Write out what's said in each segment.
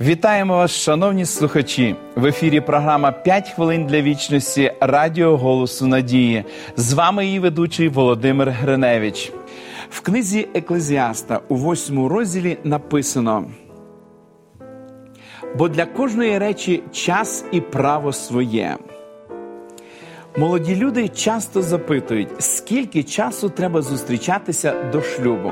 Вітаємо вас, шановні слухачі. В ефірі програма «5 хвилин для вічності Радіо Голосу Надії. З вами її ведучий Володимир Гриневич. В книзі Еклезіаста у восьмому розділі написано: бо для кожної речі час і право своє. Молоді люди часто запитують, скільки часу треба зустрічатися до шлюбу.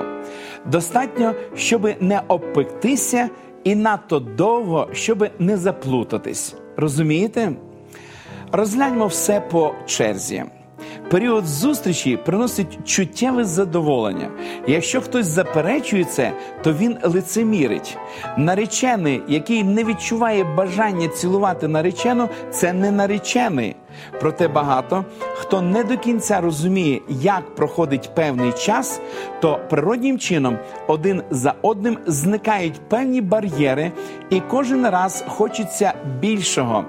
Достатньо, щоб не обпектися і надто довго, щоб не заплутатись. Розумієте? Розгляньмо все по черзі. Період зустрічі приносить чуттєве задоволення. Якщо хтось заперечує це, то він лицемірить. Наречений, який не відчуває бажання цілувати наречену, це не наречений. Проте багато хто не до кінця розуміє, як проходить певний час, то природнім чином один за одним зникають певні бар'єри, і кожен раз хочеться більшого.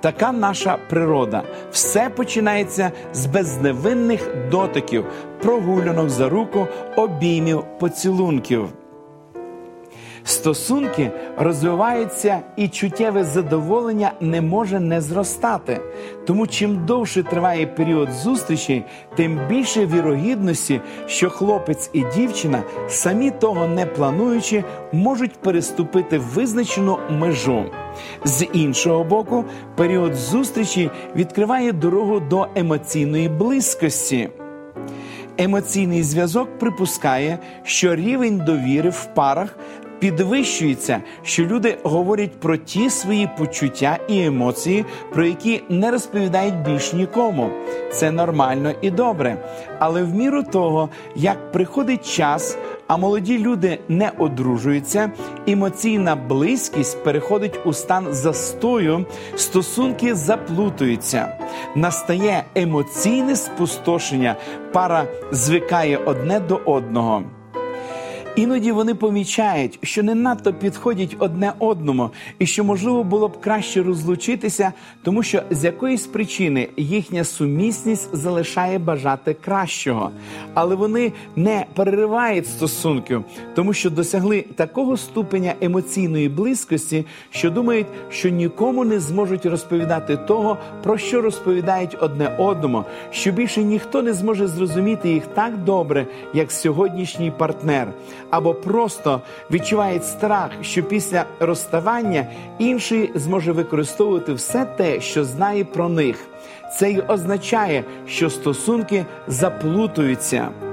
Така наша природа. Все починається з безневинних дотиків, прогулянок за руку, обіймів, поцілунків. Стосунки розвиваються і чуттєве задоволення не може не зростати. Тому чим довше триває період зустрічі, тим більше вірогідності, що хлопець і дівчина, самі того не плануючи, можуть переступити визначену межу. З іншого боку, період зустрічі відкриває дорогу до емоційної близькості. Емоційний зв'язок припускає, що рівень довіри в парах підвищується, що люди говорять про ті свої почуття і емоції, про які не розповідають більш нікому. Це нормально і добре. Але в міру того, як приходить час, а молоді люди не одружуються, емоційна близькість переходить у стан застою, стосунки заплутуються, настає емоційне спустошення, пара звикає одне до одного. Іноді вони помічають, що не надто підходять одне одному, і що можливо було б краще розлучитися, тому що з якоїсь причини їхня сумісність залишає бажати кращого, але вони не переривають стосунків, тому що досягли такого ступеня емоційної близькості, що думають, що нікому не зможуть розповідати того, про що розповідають одне одному, що більше ніхто не зможе зрозуміти їх так добре, як сьогоднішній партнер або просто відчувають страх, що після розставання інший зможе використовувати все те, що знає про них. Це й означає, що стосунки заплутуються.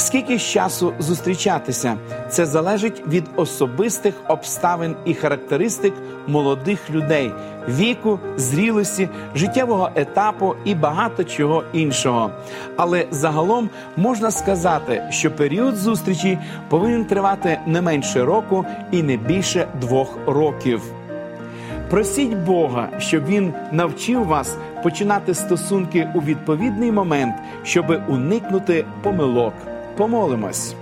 Скільки ж часу зустрічатися, це залежить від особистих обставин і характеристик молодих людей, віку, зрілості, життєвого етапу і багато чого іншого. Але загалом можна сказати, що період зустрічі повинен тривати не менше року і не більше двох років. Просіть Бога, щоб він навчив вас починати стосунки у відповідний момент, щоб уникнути помилок помолимось.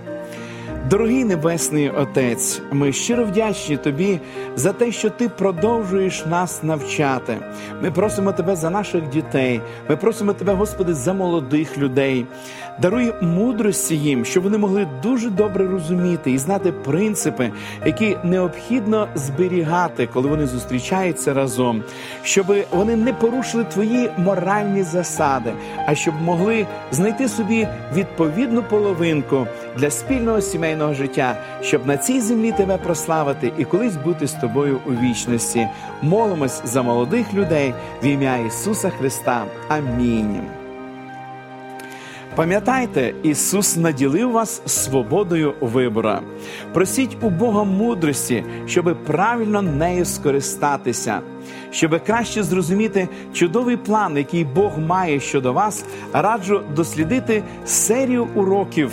Дорогий Небесний Отець, ми щиро вдячні Тобі за те, що Ти продовжуєш нас навчати. Ми просимо Тебе за наших дітей. Ми просимо Тебе, Господи, за молодих людей. Даруй мудрості їм, щоб вони могли дуже добре розуміти і знати принципи, які необхідно зберігати, коли вони зустрічаються разом, щоб вони не порушили твої моральні засади, а щоб могли знайти собі відповідну половинку для спільного сімейного сімейного життя, щоб на цій землі тебе прославити і колись бути з тобою у вічності. Молимось за молодих людей в ім'я Ісуса Христа. Амінь. Пам'ятайте, Ісус наділив вас свободою вибора. Просіть у Бога мудрості, щоб правильно нею скористатися, щоб краще зрозуміти чудовий план, який Бог має щодо вас, раджу дослідити серію уроків